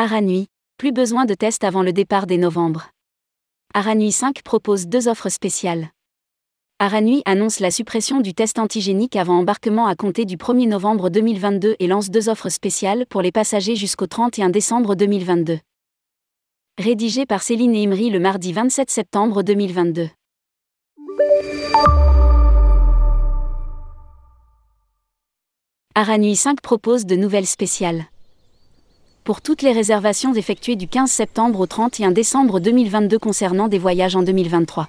Aranui, plus besoin de tests avant le départ des novembre. Aranui 5 propose deux offres spéciales. Aranui annonce la suppression du test antigénique avant embarquement à compter du 1er novembre 2022 et lance deux offres spéciales pour les passagers jusqu'au 31 décembre 2022. Rédigé par Céline Imri le mardi 27 septembre 2022. Aranui 5 propose de nouvelles spéciales. Pour toutes les réservations effectuées du 15 septembre au 31 décembre 2022 concernant des voyages en 2023.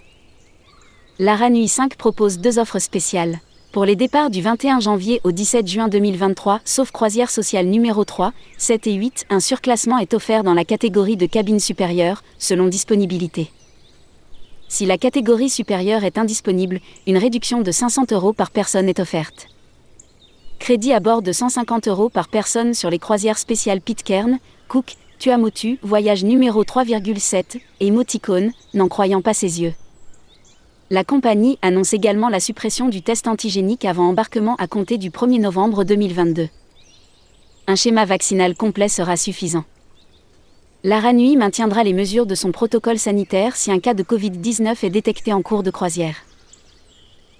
L'Aranui 5 propose deux offres spéciales. Pour les départs du 21 janvier au 17 juin 2023, sauf croisière sociale numéro 3, 7 et 8, un surclassement est offert dans la catégorie de cabine supérieure, selon disponibilité. Si la catégorie supérieure est indisponible, une réduction de 500 euros par personne est offerte. Crédit à bord de 150 euros par personne sur les croisières spéciales Pitcairn, Cook, Tuamotu, voyage numéro 3,7, et Moticone, n'en croyant pas ses yeux. La compagnie annonce également la suppression du test antigénique avant embarquement à compter du 1er novembre 2022. Un schéma vaccinal complet sera suffisant. L'Aranui maintiendra les mesures de son protocole sanitaire si un cas de Covid-19 est détecté en cours de croisière.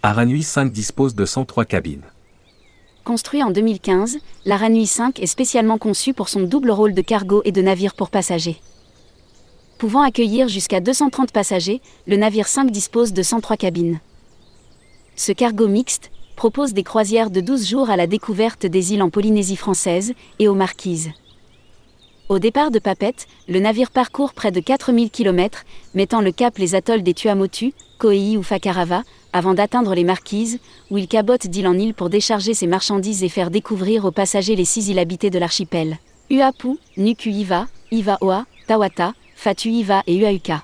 Aranui 5 dispose de 103 cabines. Construit en 2015, l'Aranui 5 est spécialement conçu pour son double rôle de cargo et de navire pour passagers. Pouvant accueillir jusqu'à 230 passagers, le navire 5 dispose de 103 cabines. Ce cargo mixte propose des croisières de 12 jours à la découverte des îles en Polynésie française et aux Marquises. Au départ de Papette, le navire parcourt près de 4000 km, mettant le cap les atolls des Tuamotu, Koei ou Fakarava, avant d'atteindre les Marquises, où il cabote d'île en île pour décharger ses marchandises et faire découvrir aux passagers les six îles habitées de l'archipel. Uapu, Nuku-Iva, Ivaoa, Tawata, Fatu-Iva et Uauka.